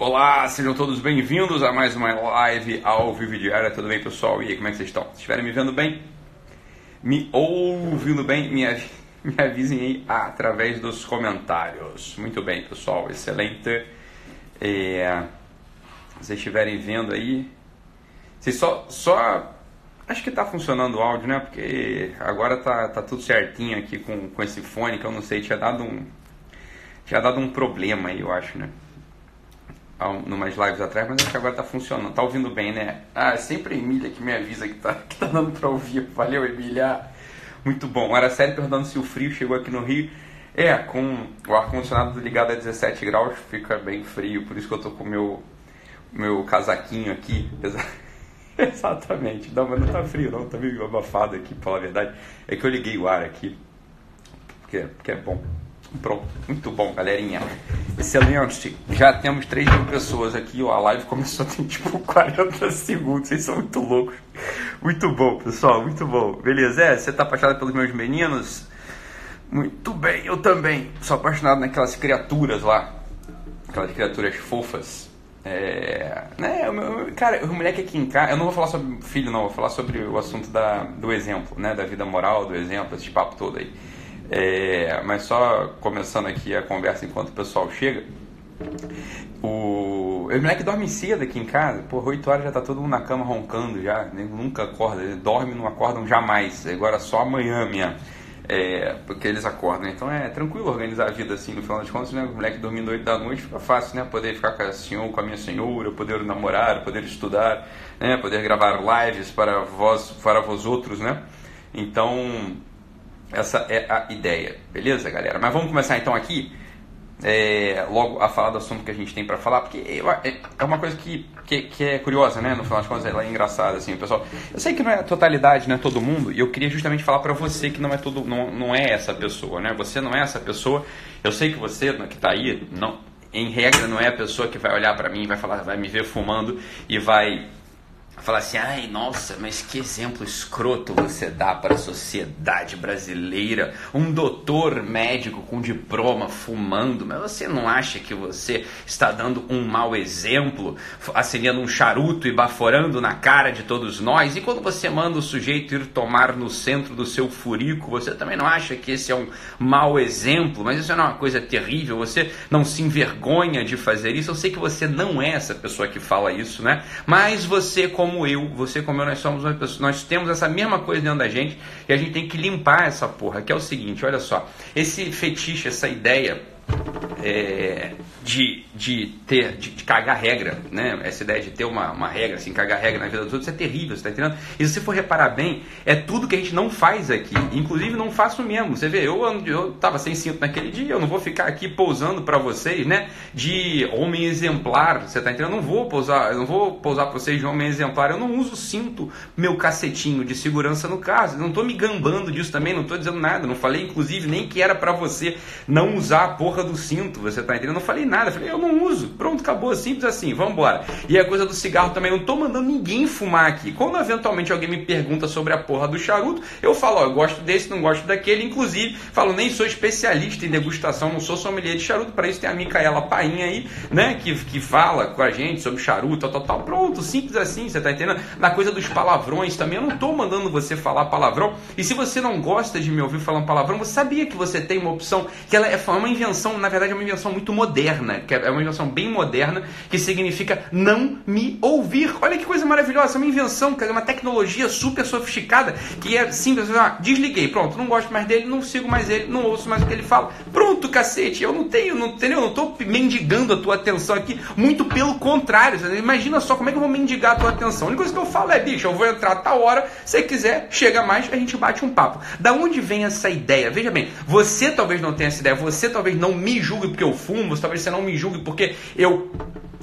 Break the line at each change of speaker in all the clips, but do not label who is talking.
Olá, sejam todos bem-vindos a mais uma live ao vivo. Tudo bem, pessoal? E aí, como é que vocês estão? Se estiverem me vendo bem, me ouvindo bem, me, av me avisem aí através dos comentários. Muito bem, pessoal, excelente. É, vocês estiverem vendo aí, vocês só, só acho que está funcionando o áudio, né? Porque agora tá, tá tudo certinho aqui com, com esse fone que eu não sei, tinha dado um tinha dado um problema aí, eu acho, né? Numas lives atrás, mas acho que agora tá funcionando. Tá ouvindo bem, né? Ah, é sempre a Emília que me avisa que tá, que tá dando pra ouvir. Valeu, Emília. Muito bom. Era sério perguntando se o frio chegou aqui no Rio. É, com o ar-condicionado ligado a 17 graus, fica bem frio. Por isso que eu tô com o meu, meu casaquinho aqui. Exatamente. Não, mas não tá frio, não. Tá meio abafado aqui, pra falar a verdade. É que eu liguei o ar aqui. Porque, porque é bom. Pronto, muito bom, galerinha. Excelente. Já temos 3 mil pessoas aqui. Ó, a live começou tem tipo 40 segundos. Vocês são muito loucos. Muito bom, pessoal. Muito bom. Beleza? É, você tá apaixonado pelos meus meninos? Muito bem, eu também. Sou apaixonado naquelas criaturas lá. Aquelas criaturas fofas. É, né, cara, o moleque aqui em casa, eu não vou falar sobre filho, não, vou falar sobre o assunto da, do exemplo, né, da vida moral, do exemplo, esse papo todo aí. É, mas só começando aqui a conversa enquanto o pessoal chega. O, o moleque dorme cedo aqui em casa, por 8 horas já tá todo mundo na cama roncando já, nunca acorda, ele dorme não acordam jamais, agora só amanhã minha. É, porque eles acordam. Então é tranquilo organizar a vida assim, no final das contas, né? O moleque dormindo 8 da noite fica fácil, né? Poder ficar com a senhor, com a minha senhora, poder namorar, poder estudar, né? Poder gravar lives para vós, para vós outros, né? Então, essa é a ideia, beleza, galera? Mas vamos começar então aqui, é, logo a falar do assunto que a gente tem para falar, porque é, é uma coisa que, que, que, é curiosa, né? No final das contas, ela é engraçada, assim, pessoal. Eu sei que não é a totalidade, não é todo mundo, e eu queria justamente falar para você que não é todo, não, não é essa pessoa, né? Você não é essa pessoa. Eu sei que você que está aí, não, em regra, não é a pessoa que vai olhar para mim, vai falar, vai me ver fumando e vai falar assim, ai, nossa, mas que exemplo escroto você dá para a sociedade brasileira. Um doutor médico com diploma fumando, mas você não acha que você está dando um mau exemplo, acendendo um charuto e baforando na cara de todos nós? E quando você manda o sujeito ir tomar no centro do seu furico, você também não acha que esse é um mau exemplo? Mas isso não é uma coisa terrível, você não se envergonha de fazer isso. Eu sei que você não é essa pessoa que fala isso, né? Mas você, como como eu, você como eu, nós somos uma pessoa, nós temos essa mesma coisa dentro da gente e a gente tem que limpar essa porra, que é o seguinte, olha só, esse fetiche, essa ideia é, de, de ter, de, de, cagar regra, né? Essa ideia de ter uma, uma regra, assim, cagar regra na vida dos outros é terrível, você tá entendendo? E se você for reparar bem, é tudo que a gente não faz aqui. Inclusive não faço mesmo. Você vê, eu, eu tava sem cinto naquele dia, eu não vou ficar aqui pousando para vocês, né? De homem exemplar, você tá entendendo? Eu não vou pousar, eu não vou pousar pra vocês de homem exemplar, eu não uso cinto, meu cacetinho de segurança no caso. Eu não tô me gambando disso também, não tô dizendo nada. Não falei, inclusive, nem que era para você não usar a porra do cinto, você tá entendendo? Eu não falei nada, eu falei, eu não uso. Pronto, acabou, simples assim, vamos embora. E a coisa do cigarro também, não tô mandando ninguém fumar aqui. Quando eventualmente alguém me pergunta sobre a porra do charuto, eu falo, ó, eu gosto desse, não gosto daquele, inclusive, falo, nem sou especialista em degustação, não sou sommelier de charuto, para isso tem a Micaela Painha aí, né, que, que fala com a gente sobre charuto, tal, tal, tal. Pronto, simples assim, você tá entendendo? Na coisa dos palavrões também, eu não tô mandando você falar palavrão. E se você não gosta de me ouvir falando palavrão, você sabia que você tem uma opção que ela é uma invenção, na verdade é uma invenção muito moderna, que é uma invenção bem moderna, que significa não me ouvir. Olha que coisa maravilhosa, é uma invenção, é uma tecnologia super sofisticada, que é simples, ah, desliguei, pronto, não gosto mais dele, não sigo mais ele, não ouço mais o que ele fala. Pronto, cacete, eu não tenho, não, entendeu? Não estou mendigando a tua atenção aqui, muito pelo contrário. Imagina só como é que eu vou mendigar a tua atenção. A única coisa que eu falo é, bicho, eu vou entrar a tal hora, se quiser, chega mais, a gente bate um papo. Da onde vem essa ideia? Veja bem, você talvez não tenha essa ideia, você talvez não me julgue porque eu fumo, talvez você não me julgue porque eu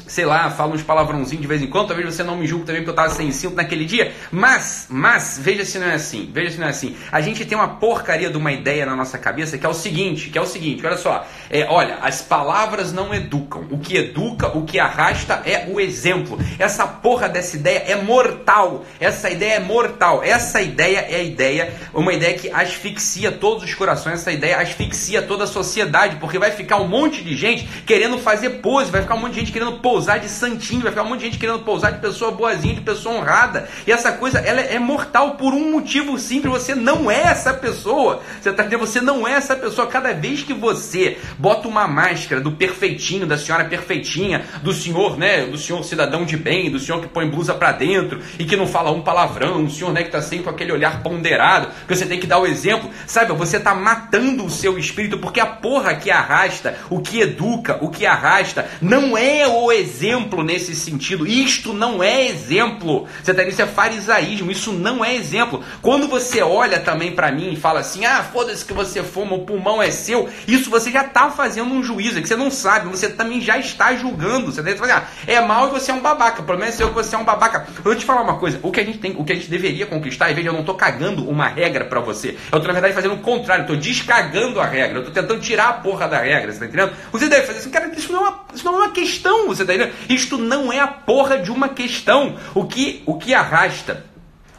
sei lá, falo uns palavrãozinhos de vez em quando, talvez você não me julgue também porque eu estava sem cinto naquele dia, mas, mas, veja se não é assim, veja se não é assim. A gente tem uma porcaria de uma ideia na nossa cabeça que é o seguinte, que é o seguinte, olha só, é, olha, as palavras não educam, o que educa, o que arrasta é o exemplo. Essa porra dessa ideia é mortal, essa ideia é mortal, essa ideia é a ideia, uma ideia que asfixia todos os corações, essa ideia asfixia toda a sociedade, porque vai ficar um monte de gente querendo fazer pose, vai ficar um monte de gente querendo pose pousar de santinho, vai ficar um monte de gente querendo pousar de pessoa boazinha, de pessoa honrada. E essa coisa, ela é mortal por um motivo simples, você não é essa pessoa. Você tá entendendo? Você não é essa pessoa. Cada vez que você bota uma máscara do perfeitinho, da senhora perfeitinha, do senhor, né, do senhor cidadão de bem, do senhor que põe blusa para dentro e que não fala um palavrão, um senhor, né, que tá sempre com aquele olhar ponderado, que você tem que dar o exemplo, sabe? Você tá matando o seu espírito porque a porra que arrasta, o que educa, o que arrasta, não é o exemplo nesse sentido. Isto não é exemplo. Você tá isso é farisaísmo, isso não é exemplo. Quando você olha também para mim e fala assim: "Ah, foda-se que você fuma, o pulmão é seu". Isso você já tá fazendo um juízo, é que você não sabe, você também já está julgando. Você deve falar: ah, "É mal e você é um babaca". O problema é seu que você é um babaca. Eu vou te falar uma coisa, o que a gente tem, o que a gente deveria conquistar, e veja, eu não tô cagando uma regra para você. Eu tô na verdade fazendo o contrário, eu tô descagando a regra. Eu tô tentando tirar a porra da regra, você tá entendendo? Você deve fazer assim, cara, isso não é uma, isso não é uma questão, você tá Isto não é a porra de uma questão. O que, o que arrasta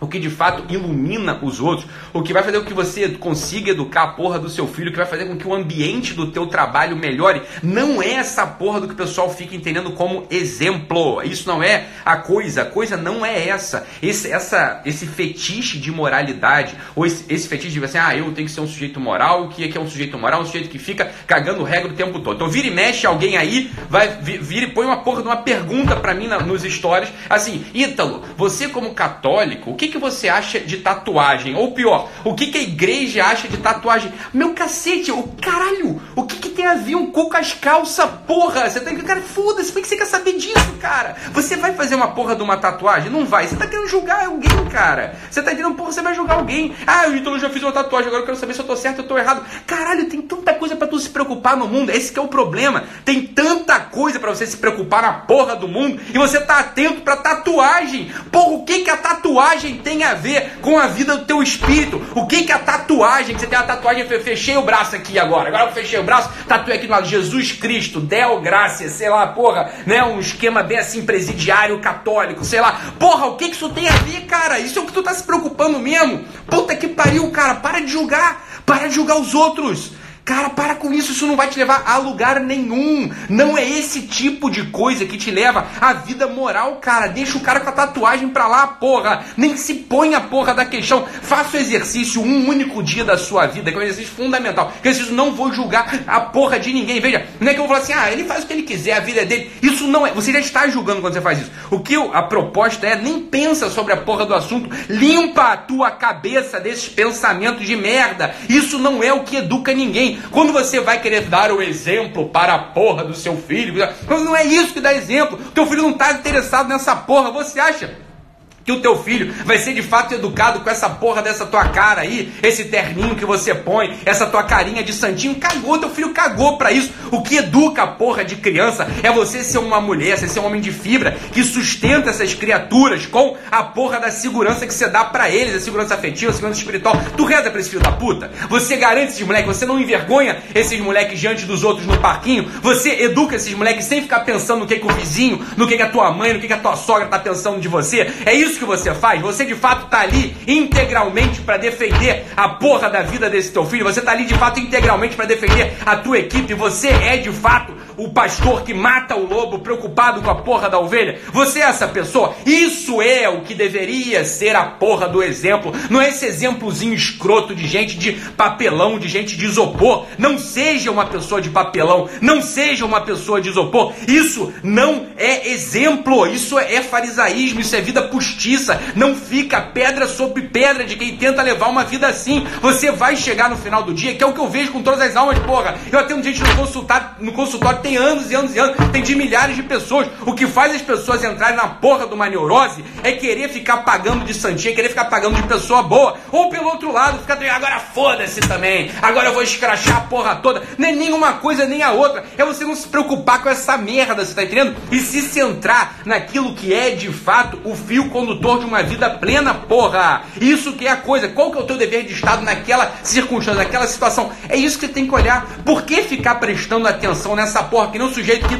o que de fato ilumina os outros, o que vai fazer com que você consiga educar a porra do seu filho, o que vai fazer com que o ambiente do teu trabalho melhore, não é essa porra do que o pessoal fica entendendo como exemplo. Isso não é a coisa, a coisa não é essa. Esse, essa, esse fetiche de moralidade, ou esse, esse fetiche de assim, ah, eu tenho que ser um sujeito moral, o que é que é um sujeito moral? Um sujeito que fica cagando regra o tempo todo. Então vira e mexe alguém aí, vai vira e põe uma porra de uma pergunta para mim na, nos stories, assim, Ítalo, você como católico, o que que, que você acha de tatuagem? Ou pior, o que, que a igreja acha de tatuagem? Meu cacete, o caralho, o que, que tem a ver um cu com as calças, porra? Você tá cara, foda-se, por que você quer saber disso, cara? Você vai fazer uma porra de uma tatuagem? Não vai. Você tá querendo julgar alguém, cara. Você tá entendendo, porra, você vai julgar alguém. Ah, então eu já fiz uma tatuagem, agora eu quero saber se eu tô certo ou tô errado. Caralho, tem tanta coisa para tu se preocupar no mundo. Esse é o problema. Tem tanta coisa para você se preocupar na porra do mundo e você tá atento pra tatuagem. Porra, o que que a tatuagem tem a ver com a vida do teu espírito. O que que a tatuagem, que você tem uma tatuagem, fechei o braço aqui agora, agora eu fechei o braço, tatuei aqui do lado, Jesus Cristo, Del Gracia, sei lá, porra, né, um esquema bem assim, presidiário católico, sei lá. Porra, o que que isso tem a ver, cara? Isso é o que tu tá se preocupando mesmo? Puta que pariu, cara, para de julgar, para de julgar os outros. Cara, para com isso, isso não vai te levar a lugar nenhum. Não é esse tipo de coisa que te leva à vida moral, cara. Deixa o cara com a tatuagem pra lá, porra. Nem se põe a porra da questão. Faça o exercício um único dia da sua vida, que é um exercício fundamental. Que exercício não vou julgar a porra de ninguém. Veja, não é que eu vou falar assim, ah, ele faz o que ele quiser, a vida é dele. Isso não é. Você já está julgando quando você faz isso. O que eu, a proposta é, nem pensa sobre a porra do assunto. Limpa a tua cabeça desses pensamentos de merda. Isso não é o que educa ninguém. Quando você vai querer dar o exemplo para a porra do seu filho, não é isso que dá exemplo. Teu filho não está interessado nessa porra. Você acha que o teu filho vai ser de fato educado com essa porra dessa tua cara aí, esse terninho que você põe, essa tua carinha de santinho, cagou, teu filho cagou para isso. O que educa a porra de criança é você ser uma mulher, você ser um homem de fibra que sustenta essas criaturas com a porra da segurança que você dá para eles, a segurança afetiva, a segurança espiritual. Tu reza pra esse filho da puta? Você garante esses moleques, você não envergonha esses moleques diante dos outros no parquinho? Você educa esses moleques sem ficar pensando no que, que o vizinho, no que, que a tua mãe, no que, que a tua sogra tá pensando de você? É isso isso que você faz? Você de fato está ali integralmente para defender a porra da vida desse teu filho? Você está ali de fato integralmente para defender a tua equipe? Você é de fato o pastor que mata o lobo preocupado com a porra da ovelha? Você é essa pessoa? Isso é o que deveria ser a porra do exemplo. Não é esse exemplozinho escroto de gente de papelão, de gente de isopor. Não seja uma pessoa de papelão. Não seja uma pessoa de isopor. Isso não é exemplo. Isso é farisaísmo. Isso é vida postiça. Não fica pedra sobre pedra de quem tenta levar uma vida assim. Você vai chegar no final do dia, que é o que eu vejo com todas as almas, porra. Eu atendo gente no consultório, no consultório tem anos e anos e anos, tem de milhares de pessoas. O que faz as pessoas entrarem na porra de uma neurose é querer ficar pagando de santinha, querer ficar pagando de pessoa boa. Ou pelo outro lado, ficar agora foda-se também, agora eu vou escrachar a porra toda. Nem nenhuma coisa nem a outra. É você não se preocupar com essa merda, você tá entendendo? E se centrar naquilo que é de fato o fio condutor de uma vida plena, porra. Isso que é a coisa. Qual que é o teu dever de Estado naquela circunstância, naquela situação? É isso que você tem que olhar. Por que ficar prestando atenção nessa porra, que nem um sujeito que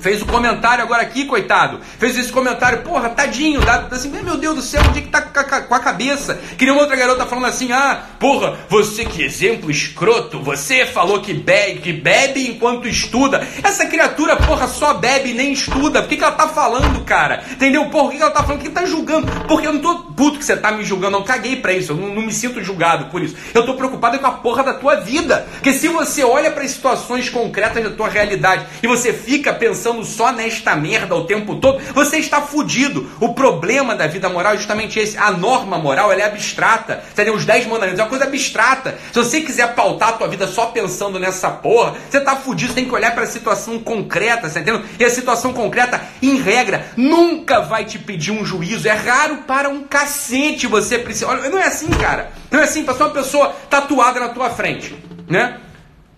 Fez o comentário agora aqui, coitado. Fez esse comentário, porra, tadinho, dá, assim, meu Deus do céu, onde é que tá com a cabeça? Queria uma outra garota falando assim, ah, porra, você que exemplo escroto, você falou que bebe, que bebe enquanto estuda. Essa criatura, porra, só bebe e nem estuda. Por que, que ela tá falando, cara? Entendeu? Porra, por que, que ela tá falando? que tá julgando? Porque eu não tô puto que você tá me julgando, não caguei pra isso, eu não, não me sinto julgado por isso. Eu tô preocupado com a porra da tua vida. Porque se você olha para situações concretas da tua realidade e você fica pensando pensando só nesta merda o tempo todo, você está fudido. O problema da vida moral é justamente esse. A norma moral é abstrata. Entendeu? Os 10 mandamentos é uma coisa abstrata. Se você quiser pautar a tua vida só pensando nessa porra, você está fudido. Você tem que olhar para a situação concreta, tá entendendo? E a situação concreta, em regra, nunca vai te pedir um juízo. É raro para um cacete você precisa. Olha, não é assim, cara. Não é assim. Passou uma pessoa tatuada na tua frente, né?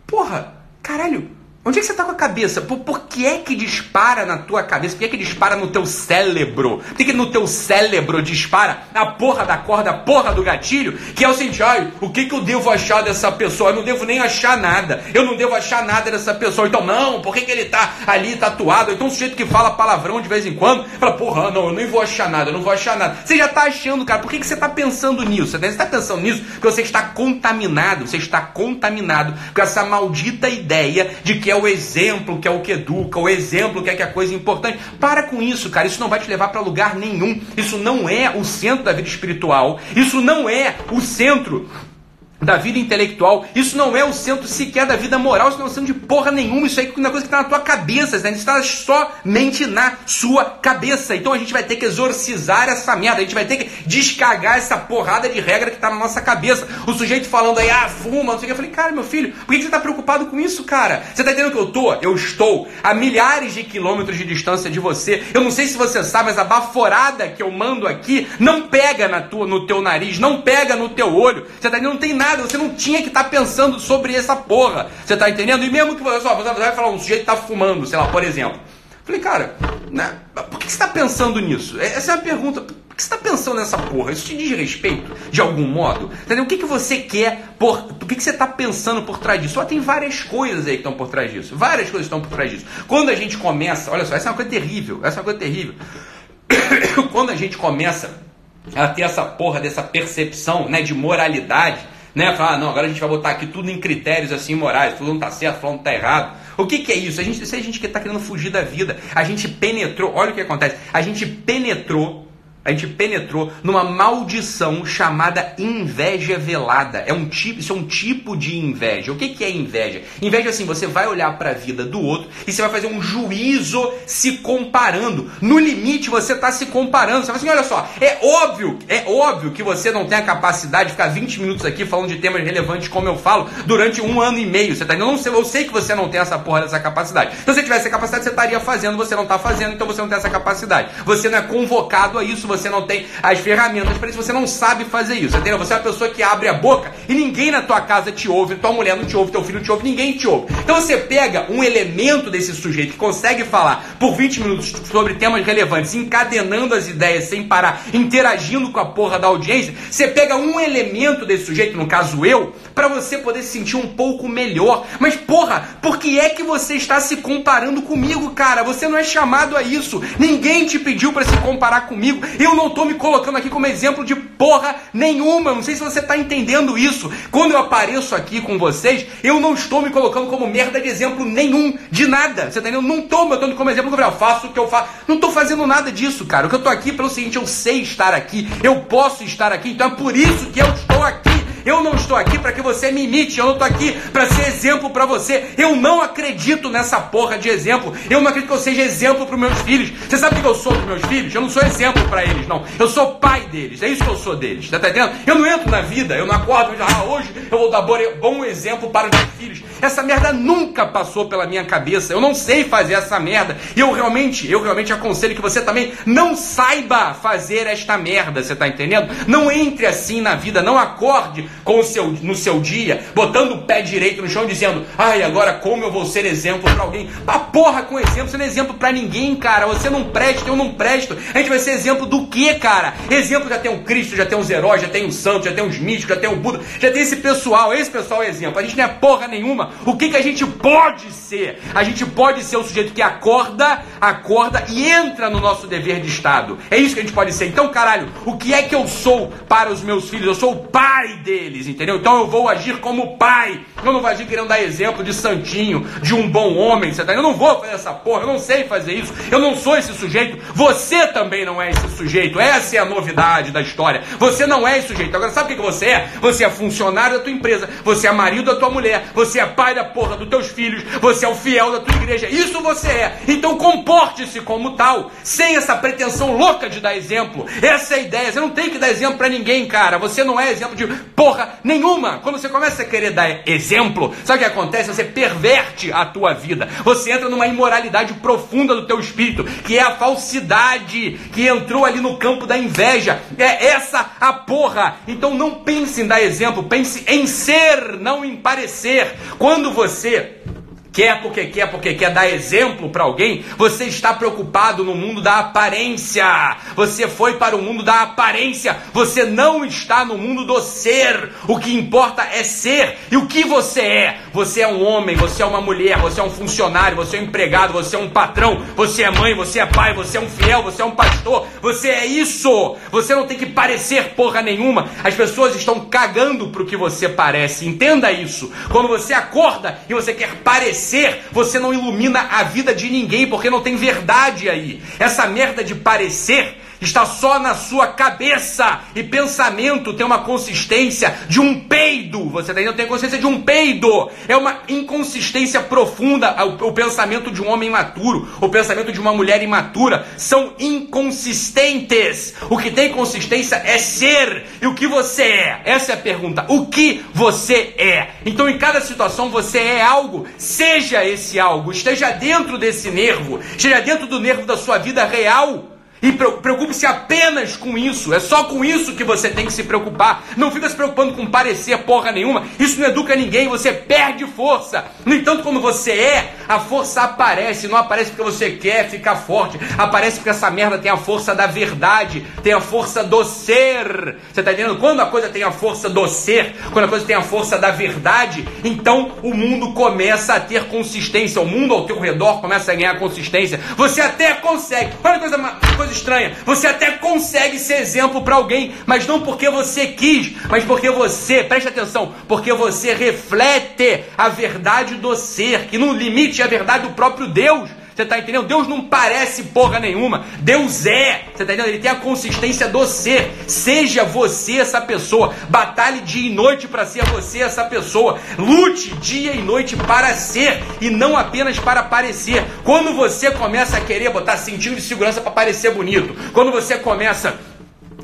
Porra, caralho. Onde é que você está com a cabeça? Por, por que é que dispara na tua cabeça? Por que é que dispara no teu cérebro? Por que, que no teu cérebro dispara a porra da corda, a porra do gatilho? Que é o seguinte, ai, o que, que eu devo achar dessa pessoa? Eu não devo nem achar nada. Eu não devo achar nada dessa pessoa. Então, não, por que, que ele está ali tatuado? Então, o sujeito que fala palavrão de vez em quando, fala, porra, não, eu nem vou achar nada, eu não vou achar nada. Você já está achando, cara. Por que, que você está pensando nisso? Você está pensando nisso porque você está contaminado, você está contaminado com essa maldita ideia de que é o exemplo que é o que educa, o exemplo que é que é a coisa importante. Para com isso, cara. Isso não vai te levar para lugar nenhum. Isso não é o centro da vida espiritual. Isso não é o centro da vida intelectual. Isso não é o centro sequer da vida moral, isso não é o centro de porra nenhuma. Isso aí é uma coisa que está na tua cabeça, né? está somente na sua cabeça. Então a gente vai ter que exorcizar essa merda, a gente vai ter que descagar essa porrada de regra que está na nossa cabeça. O sujeito falando aí, ah, fuma, não sei o que. Eu falei, cara, meu filho, por que você está preocupado com isso, cara? Você está entendendo que eu tô? Eu estou a milhares de quilômetros de distância de você. Eu não sei se você sabe, mas a baforada que eu mando aqui não pega na tua, no teu nariz, não pega no teu olho. Você tá entendendo? Não tem nada nada, você não tinha que estar tá pensando sobre essa porra. Você tá entendendo? E mesmo que você, você vai falar, um sujeito tá fumando, sei lá, por exemplo. Falei, cara, né, por que você está pensando nisso? É, essa é a pergunta. Por que você está pensando nessa porra? Isso te diz respeito, de algum modo? Entendeu? O que, que você quer por. O que, que você está pensando por trás disso? Só tem várias coisas aí que estão por trás disso. Várias coisas estão por trás disso. Quando a gente começa, olha só, essa é uma coisa terrível. Essa é uma coisa terrível. Quando a gente começa a ter essa porra dessa percepção né, de moralidade, né? Falar, não, agora a gente vai botar aqui tudo em critérios assim morais, tudo não tá certo, não tá errado. O que, que é isso? A gente, isso é a gente que está querendo fugir da vida. A gente penetrou, olha o que acontece. A gente penetrou a gente penetrou numa maldição chamada inveja velada. É um tipo, isso é um tipo de inveja. O que, que é inveja? Inveja é assim, você vai olhar para a vida do outro e você vai fazer um juízo se comparando. No limite, você está se comparando. Você vai assim, olha só, é óbvio, é óbvio que você não tem a capacidade de ficar 20 minutos aqui falando de temas relevantes como eu falo durante um ano e meio. Você tá eu, não sei, eu sei que você não tem essa porra dessa capacidade. Se você tivesse essa capacidade, você estaria fazendo, você não está fazendo, então você não tem essa capacidade. Você não é convocado a isso você não tem as ferramentas para isso, você não sabe fazer isso. Entendeu? Você é uma pessoa que abre a boca e ninguém na tua casa te ouve, tua mulher não te ouve, teu filho não te ouve, ninguém te ouve. Então você pega um elemento desse sujeito que consegue falar por 20 minutos sobre temas relevantes, encadenando as ideias sem parar, interagindo com a porra da audiência, você pega um elemento desse sujeito, no caso eu, para você poder se sentir um pouco melhor. Mas porra, por que é que você está se comparando comigo, cara? Você não é chamado a isso. Ninguém te pediu para se comparar comigo. Eu não tô me colocando aqui como exemplo de porra nenhuma. Não sei se você está entendendo isso. Quando eu apareço aqui com vocês, eu não estou me colocando como merda de exemplo nenhum, de nada. Você tá entendendo? Não estou me colocando como exemplo, eu faço o que eu faço. Não estou fazendo nada disso, cara. O que eu estou aqui pelo seguinte, eu sei estar aqui, eu posso estar aqui, então é por isso que eu estou aqui. Eu não estou aqui para que você me imite, eu não estou aqui para ser exemplo para você. Eu não acredito nessa porra de exemplo. Eu não acredito que eu seja exemplo para meus filhos. Você sabe o que eu sou para meus filhos? Eu não sou exemplo para eles, não. Eu sou pai deles. É isso que eu sou deles. Tá entendendo? Eu não entro na vida, eu não acordo e ah, hoje eu vou dar bom exemplo para os meus filhos. Essa merda nunca passou pela minha cabeça. Eu não sei fazer essa merda. E eu realmente, eu realmente aconselho que você também não saiba fazer esta merda, você tá entendendo? Não entre assim na vida, não acorde com seu, no seu dia, botando o pé direito no chão, dizendo: ai, agora como eu vou ser exemplo para alguém? Pra porra com exemplo, você não é exemplo para ninguém, cara. Você não presta, eu não presto. A gente vai ser exemplo do que, cara? Exemplo já tem o Cristo, já tem os heróis, já tem o santo, já tem os místicos, já tem o Buda, já tem esse pessoal. Esse pessoal é exemplo. A gente não é porra nenhuma. O que, que a gente pode ser? A gente pode ser o sujeito que acorda, acorda e entra no nosso dever de Estado. É isso que a gente pode ser. Então, caralho, o que é que eu sou para os meus filhos? Eu sou o pai deles, entendeu? Então eu vou agir como pai. Eu não vou agir querendo dar exemplo de santinho, de um bom homem, você tá? Eu não vou fazer essa porra, eu não sei fazer isso. Eu não sou esse sujeito. Você também não é esse sujeito. Essa é a novidade da história. Você não é esse sujeito. Agora, sabe o que você é? Você é funcionário da tua empresa, você é marido da tua mulher, você é pai da porra dos teus filhos, você é o fiel da tua igreja. Isso você é. Então comporte-se como tal, sem essa pretensão louca de dar exemplo. Essa é a ideia. Você não tem que dar exemplo para ninguém, cara. Você não é exemplo de porra nenhuma. Quando você começa a querer dar exemplo, sabe o que acontece? Você perverte a tua vida. Você entra numa imoralidade profunda do teu espírito, que é a falsidade que entrou ali no campo da inveja. É essa a porra. Então não pense em dar exemplo, pense em ser, não em parecer. Quando você quer porque quer, porque quer dar exemplo para alguém, você está preocupado no mundo da aparência. Você foi para o mundo da aparência, você não está no mundo do ser. O que importa é ser. E o que você é? Você é um homem, você é uma mulher, você é um funcionário, você é um empregado, você é um patrão, você é mãe, você é pai, você é um fiel, você é um pastor. Você é isso. Você não tem que parecer porra nenhuma. As pessoas estão cagando pro que você parece. Entenda isso. Quando você acorda e você quer parecer parecer, você não ilumina a vida de ninguém, porque não tem verdade aí. Essa merda de parecer está só na sua cabeça. E pensamento tem uma consistência de um peido. Você entendendo? Tem consistência de um peido. É uma inconsistência profunda. O, o pensamento de um homem imaturo, o pensamento de uma mulher imatura são inconsistentes. O que tem consistência é ser. E o que você é? Essa é a pergunta. O que você é? Então, em cada situação, você é algo. Seja esse algo. Esteja dentro desse nervo. Esteja dentro do nervo da sua vida real. E preocupe-se apenas com isso. É só com isso que você tem que se preocupar. Não fica se preocupando com parecer porra nenhuma. Isso não educa ninguém. Você perde força. No entanto, quando você é, a força aparece. Não aparece porque você quer ficar forte. Aparece porque essa merda tem a força da verdade. Tem a força do ser. Você tá entendendo? Quando a coisa tem a força do ser, quando a coisa tem a força da verdade, então o mundo começa a ter consistência. O mundo ao teu redor começa a ganhar consistência. Você até consegue. Olha coisa coisa estranha. Você até consegue ser exemplo para alguém, mas não porque você quis, mas porque você, preste atenção, porque você reflete a verdade do ser, que no limite é a verdade do próprio Deus. Você está entendendo? Deus não parece porra nenhuma. Deus é. Você está entendendo? Ele tem a consistência do ser. Seja você essa pessoa. Batalhe dia e noite para ser você essa pessoa. Lute dia e noite para ser e não apenas para parecer. Quando você começa a querer botar cintinho de segurança para parecer bonito, quando você começa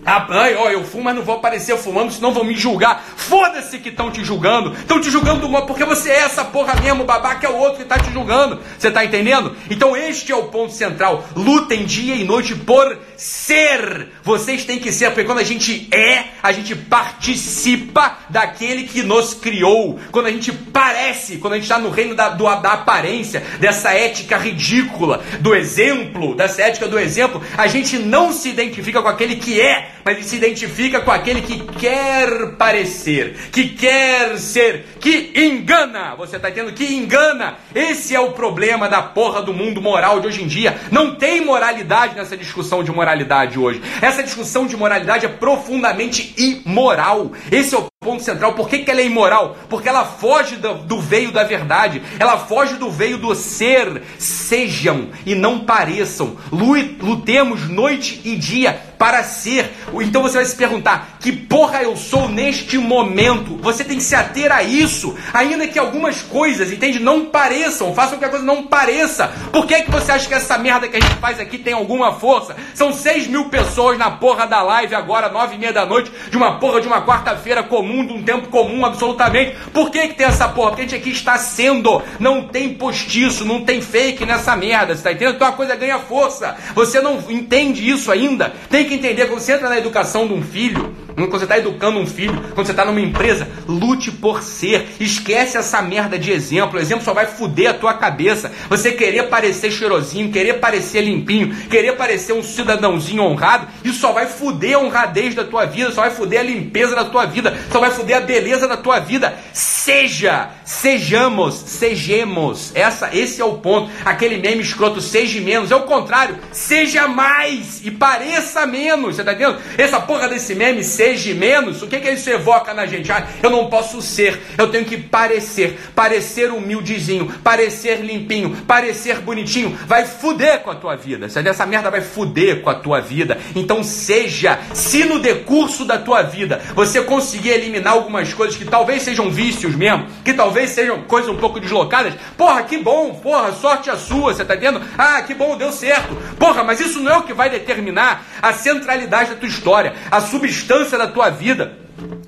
ah, ó, eu fumo, mas não vou aparecer fumando, senão vão me julgar. Foda-se que estão te julgando. Estão te julgando porque você é essa porra mesmo, babaca é o outro que está te julgando. Você está entendendo? Então este é o ponto central. Lutem dia e noite por ser. Vocês têm que ser, porque quando a gente é, a gente participa daquele que nos criou. Quando a gente parece, quando a gente está no reino da, do, da aparência, dessa ética ridícula, do exemplo, dessa ética do exemplo, a gente não se identifica com aquele que é mas ele se identifica com aquele que quer parecer, que quer ser, que engana. Você está entendendo? Que engana. Esse é o problema da porra do mundo moral de hoje em dia. Não tem moralidade nessa discussão de moralidade hoje. Essa discussão de moralidade é profundamente imoral. Esse é o ponto central. Por que, que ela é imoral? Porque ela foge do, do veio da verdade, ela foge do veio do ser. Sejam e não pareçam. Lutemos noite e dia para ser. Então você vai se perguntar: que porra eu sou neste momento? Você tem que se ater a isso, ainda que algumas coisas, entende? Não pareçam, façam que a coisa não pareça. Por que, que você acha que essa merda que a gente faz aqui tem alguma força? São 6 mil pessoas na porra da live agora, nove e meia da noite, de uma porra de uma quarta-feira comum comum, de um tempo comum, absolutamente. Por que, que tem essa porra? Porque a gente aqui está sendo. Não tem postiço, não tem fake nessa merda, você tá entendendo? Então a coisa ganha força. Você não entende isso ainda. Tem que entender, quando você entra na educação de um filho, quando você está educando um filho, quando você está numa empresa, lute por ser. Esquece essa merda de exemplo. O exemplo só vai fuder a tua cabeça. Você querer parecer cheirosinho, querer parecer limpinho, querer parecer um cidadãozinho honrado, isso só vai fuder a honradez da tua vida, só vai fuder a limpeza da tua vida, só vai fuder a beleza da tua vida. Seja, sejamos, sejamos. Essa, esse é o ponto. Aquele meme escroto, seja menos. É o contrário, seja mais e pareça menos. Você tá entendendo? Essa porra desse meme, seja menos, o que, que isso evoca na gente? Ah, eu não posso ser, eu tenho que parecer, parecer humildezinho, parecer limpinho, parecer bonitinho, vai fuder com a tua vida. Essa merda vai fuder com a tua vida. Então seja, se no decurso da tua vida você conseguir eliminar algumas coisas que talvez sejam vícios mesmo, que talvez sejam coisas um pouco deslocadas, porra, que bom, porra, sorte a sua, você tá entendendo? Ah, que bom, deu certo. Porra, mas isso não é o que vai determinar a centralidade da tua história, a substância da tua vida.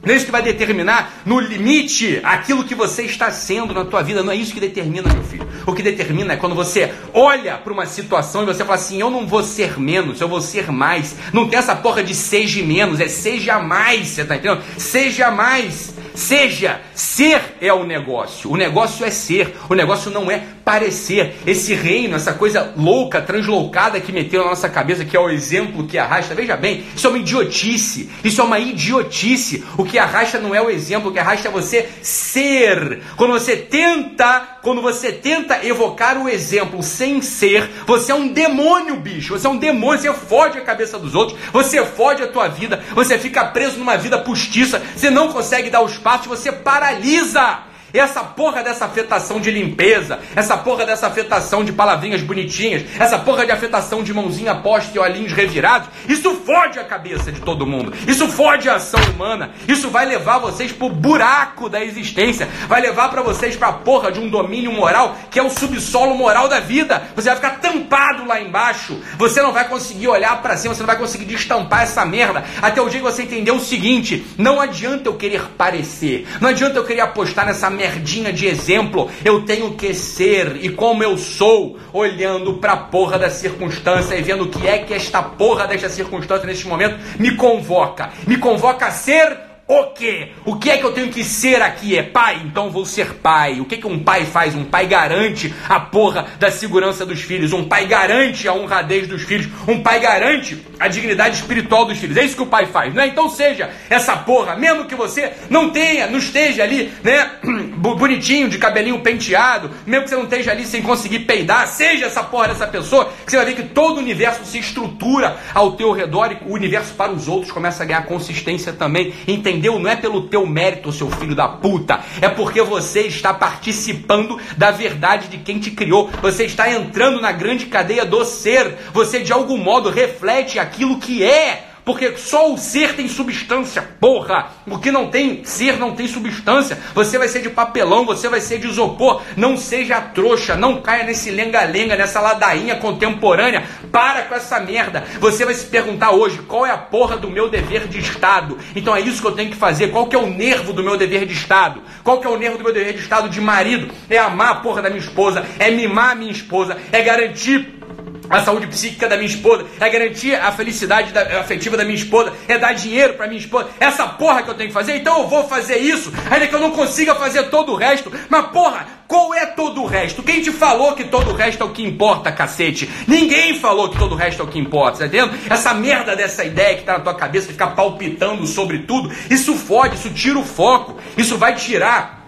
Não é isso que vai determinar no limite aquilo que você está sendo na tua vida. Não é isso que determina, meu filho. O que determina é quando você olha para uma situação e você fala assim: eu não vou ser menos, eu vou ser mais. Não tem essa porra de seja menos, é seja mais. Você está entendendo? Seja mais. Seja, ser é o negócio. O negócio é ser. O negócio não é parecer. Esse reino, essa coisa louca, translocada que meteu na nossa cabeça, que é o exemplo que arrasta. Veja bem, isso é uma idiotice. Isso é uma idiotice. O que arrasta não é o exemplo, o que arrasta é você ser. Quando você tenta, quando você tenta evocar o exemplo sem ser, você é um demônio, bicho. Você é um demônio, você fode a cabeça dos outros, você fode a tua vida, você fica preso numa vida postiça, você não consegue dar os passos, você paralisa. Essa porra dessa afetação de limpeza, essa porra dessa afetação de palavrinhas bonitinhas, essa porra de afetação de mãozinha posta e olhinhos revirados, isso fode a cabeça de todo mundo. Isso fode a ação humana. Isso vai levar vocês pro buraco da existência. Vai levar para vocês pra porra de um domínio moral que é o subsolo moral da vida. Você vai ficar tampado lá embaixo. Você não vai conseguir olhar para cima, você não vai conseguir destampar essa merda até o dia que você entender o seguinte: não adianta eu querer parecer, não adianta eu querer apostar nessa merdinha de exemplo. Eu tenho que ser e como eu sou, olhando pra porra da circunstância e vendo o que é que esta porra desta circunstância neste momento me convoca. Me convoca a ser o quê? O que é que eu tenho que ser aqui? É pai? Então vou ser pai. O que, que um pai faz? Um pai garante a porra da segurança dos filhos. Um pai garante a honradez dos filhos. Um pai garante a dignidade espiritual dos filhos. É isso que o pai faz, né? Então seja essa porra, mesmo que você não tenha, não esteja ali, né? Bonitinho, de cabelinho penteado, mesmo que você não esteja ali sem conseguir peidar, seja essa porra dessa pessoa, que você vai ver que todo o universo se estrutura ao teu redor e o universo para os outros começa a ganhar consistência também. Entender entendeu? Não é pelo teu mérito, seu filho da puta. É porque você está participando da verdade de quem te criou. Você está entrando na grande cadeia do ser. Você de algum modo reflete aquilo que é. Porque só o ser tem substância, porra! O que não tem ser não tem substância. Você vai ser de papelão, você vai ser de isopor. Não seja trouxa, não caia nesse lenga-lenga, nessa ladainha contemporânea. Para com essa merda. Você vai se perguntar hoje qual é a porra do meu dever de Estado. Então é isso que eu tenho que fazer. Qual que é o nervo do meu dever de Estado? Qual que é o nervo do meu dever de Estado de marido? É amar a porra da minha esposa, é mimar a minha esposa, é garantir a saúde psíquica da minha esposa, é garantir a felicidade da, afetiva da minha esposa, é dar dinheiro para minha esposa. Essa porra que eu tenho que fazer, então eu vou fazer isso, ainda que eu não consiga fazer todo o resto. Mas porra, qual é todo o resto? Quem te falou que todo o resto é o que importa, cacete? Ninguém falou que todo o resto é o que importa, tá entendendo? Essa merda dessa ideia que tá na tua cabeça, que fica palpitando sobre tudo, isso fode, isso tira o foco, isso vai tirar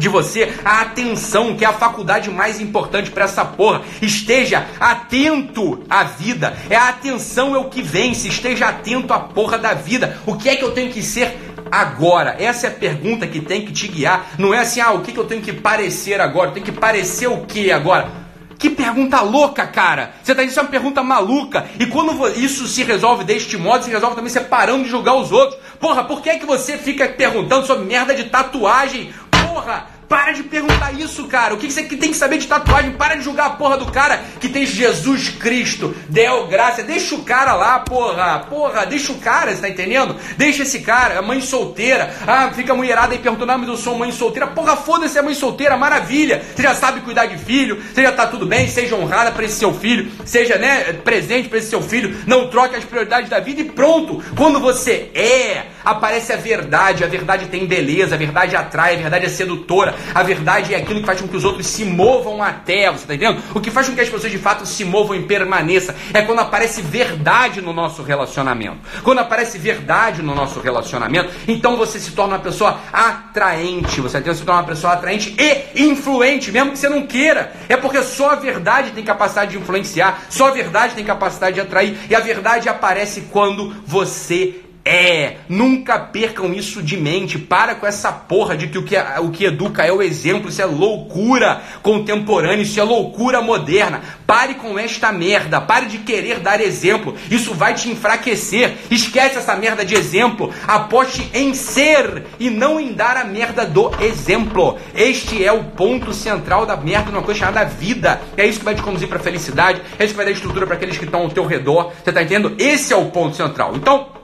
de você a atenção, que é a faculdade mais importante para essa porra. Esteja atento à vida. É a atenção é o que vence. Esteja atento à porra da vida. O que é que eu tenho que ser agora? Essa é a pergunta que tem que te guiar. Não é assim, ah, o que, que eu tenho que parecer agora? Eu tenho que parecer o que agora? Que pergunta louca, cara! Você está dizendo é uma pergunta maluca. E quando isso se resolve deste modo, se resolve também separando de julgar os outros. Porra, por que é que você fica perguntando sobre merda de tatuagem? Porra! Para de perguntar isso, cara. O que você tem que saber de tatuagem? Para de julgar a porra do cara que tem Jesus Cristo, Deu graça. Deixa o cara lá, porra. Porra, deixa o cara, você tá entendendo? Deixa esse cara, mãe solteira. Ah, fica mulherada aí perguntando, ah, mas eu sou mãe solteira. Porra, foda-se, é mãe solteira, maravilha. Você já sabe cuidar de filho, você já tá tudo bem, seja honrada para esse seu filho, seja, né, presente para esse seu filho. Não troque as prioridades da vida e pronto. Quando você é, aparece a verdade. A verdade tem beleza, a verdade atrai, a verdade é sedutora. A verdade é aquilo que faz com que os outros se movam até, você está entendendo? O que faz com que as pessoas de fato se movam e permaneçam é quando aparece verdade no nosso relacionamento. Quando aparece verdade no nosso relacionamento, então você se torna uma pessoa atraente, você se torna uma pessoa atraente e influente, mesmo que você não queira. É porque só a verdade tem capacidade de influenciar, só a verdade tem capacidade de atrair, e a verdade aparece quando você é, nunca percam isso de mente. Para com essa porra de que o que, o que educa é o exemplo. Isso é loucura contemporânea, isso é loucura moderna. Pare com esta merda. Pare de querer dar exemplo. Isso vai te enfraquecer. Esquece essa merda de exemplo. Aposte em ser e não em dar a merda do exemplo. Este é o ponto central da merda numa coisa chamada vida. É isso que vai te conduzir para felicidade. É isso que vai dar estrutura para aqueles que estão ao teu redor. Você tá entendendo? Esse é o ponto central. Então,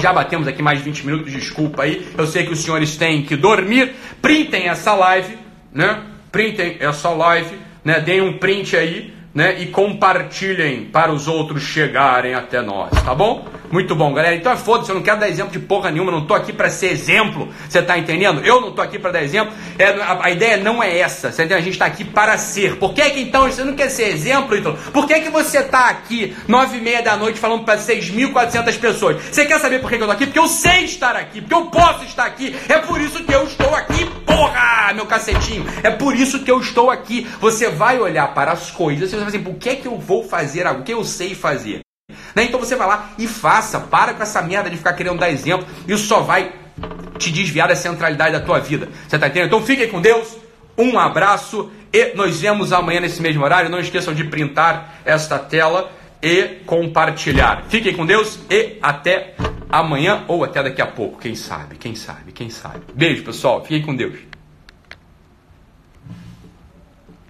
já batemos aqui mais de 20 minutos, desculpa aí. Eu sei que os senhores têm que dormir. Printem essa live, né? Printem essa live, né? Deem um print aí, né? E compartilhem para os outros chegarem até nós, tá bom? Muito bom, galera. Então é foda-se, eu não quero dar exemplo de porra nenhuma, não tô aqui para ser exemplo. Você tá entendendo? Eu não tô aqui para dar exemplo. É, a, a, ideia não é essa. Você entende? A gente tá aqui para ser. Por que que então você não quer ser exemplo, então? Por que que você tá aqui nove e meia da noite falando para 6.400 pessoas? Você quer saber por que, que eu tô aqui? Porque eu sei estar aqui, porque eu posso estar aqui. É por isso que eu estou aqui, porra, meu cacetinho. É por isso que eu estou aqui. Você vai olhar para as coisas e você vai dizer, por que que eu vou fazer algo que eu sei fazer? Né? Então você vai lá e faça, para com essa merda de ficar querendo dar exemplo, isso só vai te desviar da centralidade da tua vida. Você tá entendendo? Então fique com Deus, um abraço e nos vemos amanhã nesse mesmo horário. Não esqueçam de printar esta tela e compartilhar. Fiquem com Deus e até amanhã ou até daqui a pouco, quem sabe, quem sabe, quem sabe. Beijo, pessoal. Fiquem com Deus.